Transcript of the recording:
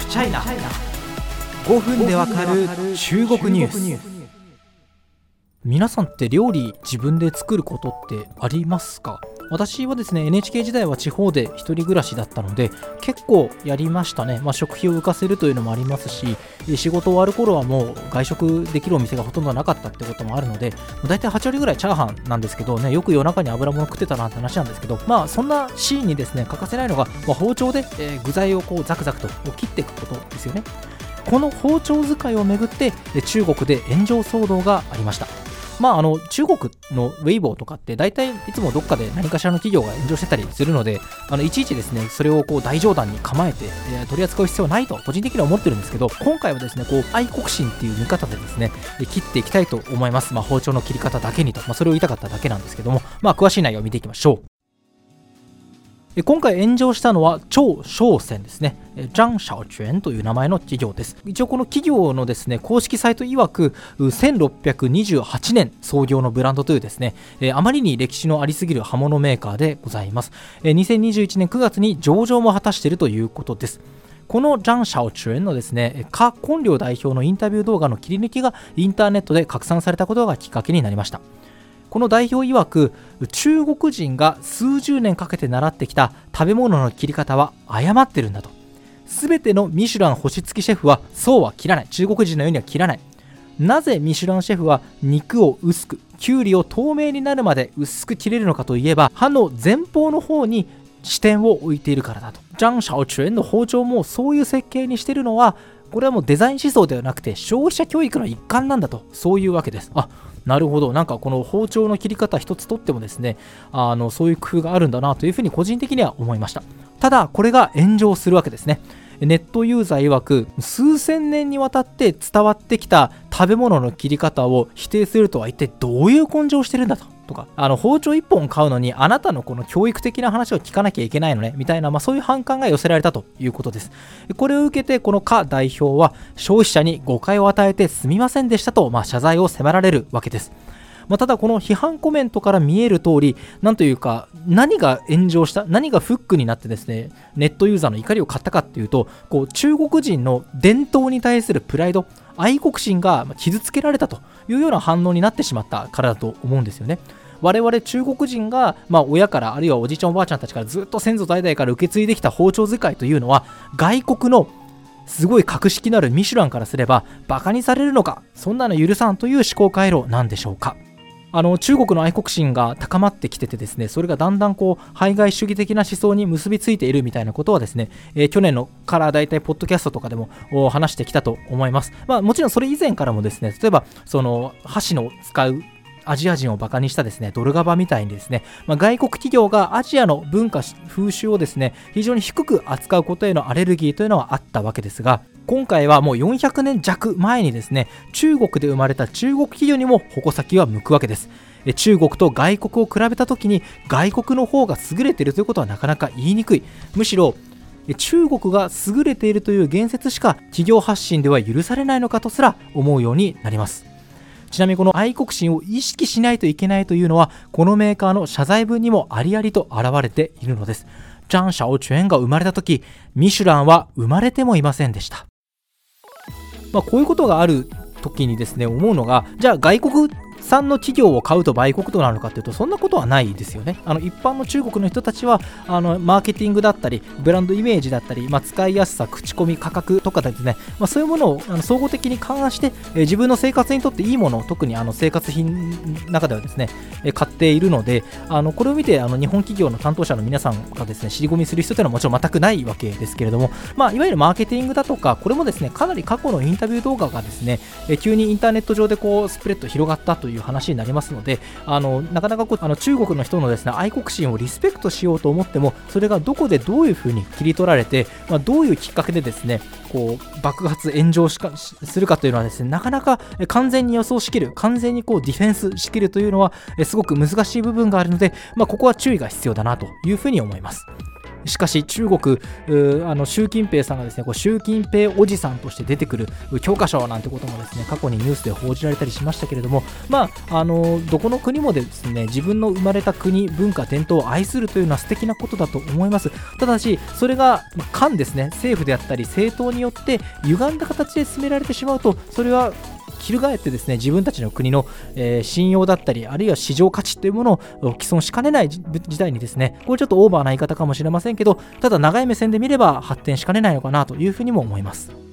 フチャイナ5分でわかる中国ニュース。皆さんって料理自分で作ることってありますか？私はですね NHK 時代は地方で一人暮らしだったので結構やりましたね、まあ、食費を浮かせるというのもありますし仕事終わる頃はもう外食できるお店がほとんどなかったってこともあるので大体8割ぐらいチャーハンなんですけどねよく夜中に油物食ってたなって話なんですけどまあそんなシーンにですね欠かせないのが、まあ、包丁で、具材をこうザクザクと切っていくことですよね。この包丁使いをめぐって中国で炎上騒動がありました。まあ、あの中国のウェイボーとかって大体いつもどっかで何かしらの企業が炎上してたりするのであのいちいちですねそれをこう大冗談に構えて、えー、取り扱う必要はないと個人的には思ってるんですけど今回はですねこう愛国心っていう見方でですね切っていきたいと思います、まあ、包丁の切り方だけにと、まあ、それを言いたかっただけなんですけども、まあ、詳しい内容を見ていきましょう。今回炎上したのは超商船ですね。ジャン・シャオチュエンという名前の企業です。一応この企業のですね、公式サイト曰く、1628年創業のブランドというですね、あまりに歴史のありすぎる刃物メーカーでございます。2021年9月に上場も果たしているということです。このジャン・シャオチュエンのですね、カ・コンリョ代表のインタビュー動画の切り抜きがインターネットで拡散されたことがきっかけになりました。この代表曰く中国人が数十年かけて習ってきた食べ物の切り方は誤ってるんだと。全てのミシュラン星付きシェフはそうは切らない。中国人のようには切らない。なぜミシュランシェフは肉を薄くきゅうりを透明になるまで薄く切れるのかといえば刃の前方の方に視点を置いているからだと。ジャン・シャオチュエンの包丁もそういう設計にしているのはこれはもうデザイン思想ではなくて消費者教育の一環なんだとそういうわけです。あなるほど。なんかこの包丁の切り方一つとってもですねあのそういう工夫があるんだなというふうに個人的には思いました。ただこれが炎上するわけですね。ネットユーザー曰く数千年にわたって伝わってきた食べ物の切り方を否定するとは一体どういう根性をしてるんだと。とかあの包丁1本買うのにあなたのこの教育的な話を聞かなきゃいけないのね。みたいな、まあ、そういう反感が寄せられたということです。これを受けてこのカ代表は消費者に誤解を与えてすみませんでしたと、まあ、謝罪を迫られるわけです。まあ、ただこの批判コメントから見える通り、なんというか、何が炎上した、何がフックになってですね、ネットユーザーの怒りを買ったかっていうと、こう中国人の伝統に対するプライド、愛国心が傷つけられたというような反応になってしまったからだと思うんですよね。我々中国人が、まあ、親からあるいはおじいちゃんおばあちゃんたちからずっと先祖代々から受け継いできた包丁使いというのは外国のすごい格式のあるミシュランからすればバカにされるのかそんなの許さんという思考回路なんでしょうかあの中国の愛国心が高まってきててですねそれがだんだんこう排外主義的な思想に結びついているみたいなことはですね、えー、去年のから大体ポッドキャストとかでも話してきたと思います、まあ、もちろんそれ以前からもですね例えばその箸の使うアジア人をバカにしたですねドルガバみたいにですね、まあ、外国企業がアジアの文化風習をですね非常に低く扱うことへのアレルギーというのはあったわけですが今回はもう400年弱前にですね中国で生まれた中国企業にも矛先は向くわけです。中国と外国を比べた時に外国の方が優れているということはなかなか言いにくい。むしろ中国が優れているという言説しか企業発信では許されないのかとすら思うようになります。ちなみにこの愛国心を意識しないといけないというのはこのメーカーの謝罪文にもありありと現れているのです。ジャン・シャオチュエンが生まれた時ミシュランは生まれてもいませんでした。まあ、こういうことがある時にですね思うのがじゃあ外国産の企業を買うと売国となるのかというとそんなことはないですよね。あの一般の中国の人たちはあのマーケティングだったりブランドイメージだったり、まあ、使いやすさ口コミ価格とかですね、まあ、そういうものをあの総合的に勘案して、え、自分の生活にとっていいものを特にあの生活品の中ではですね、え、買っているのであのこれを見てあの日本企業の担当者の皆さんがですね尻込みする必要というのはもちろん全くないわけですけれども、まあ、いわゆるマーケティングだとかこれもですねかなり過去のインタビュー動画がですね、え、急にインターネット上でこうスプレッド広がったといういう話になりますのであのなかなかこうあの中国の人のですね愛国心をリスペクトしようと思ってもそれがどこでどういうふうに切り取られて、まあ、どういうきっかけでですねこう爆発炎上しかするかというのはですねなかなか完全に予想しきる完全にこうディフェンスしきるというのはすごく難しい部分があるので、まあ、ここは注意が必要だなというふうに思います。しかし中国あの習近平さんがですねこう習近平おじさんとして出てくる教科書なんてこともですね過去にニュースで報じられたりしましたけれどもまああのどこの国もですね自分の生まれた国文化伝統を愛するというのは素敵なことだと思います。ただしそれが官ですね政府であったり政党によって歪んだ形で進められてしまうとそれは翻ってですね自分たちの国の、えー、信用だったりあるいは市場価値というものを毀損しかねない時代にですねこれちょっとオーバーな言い方かもしれませんけどただ長い目線で見れば発展しかねないのかなというふうにも思います。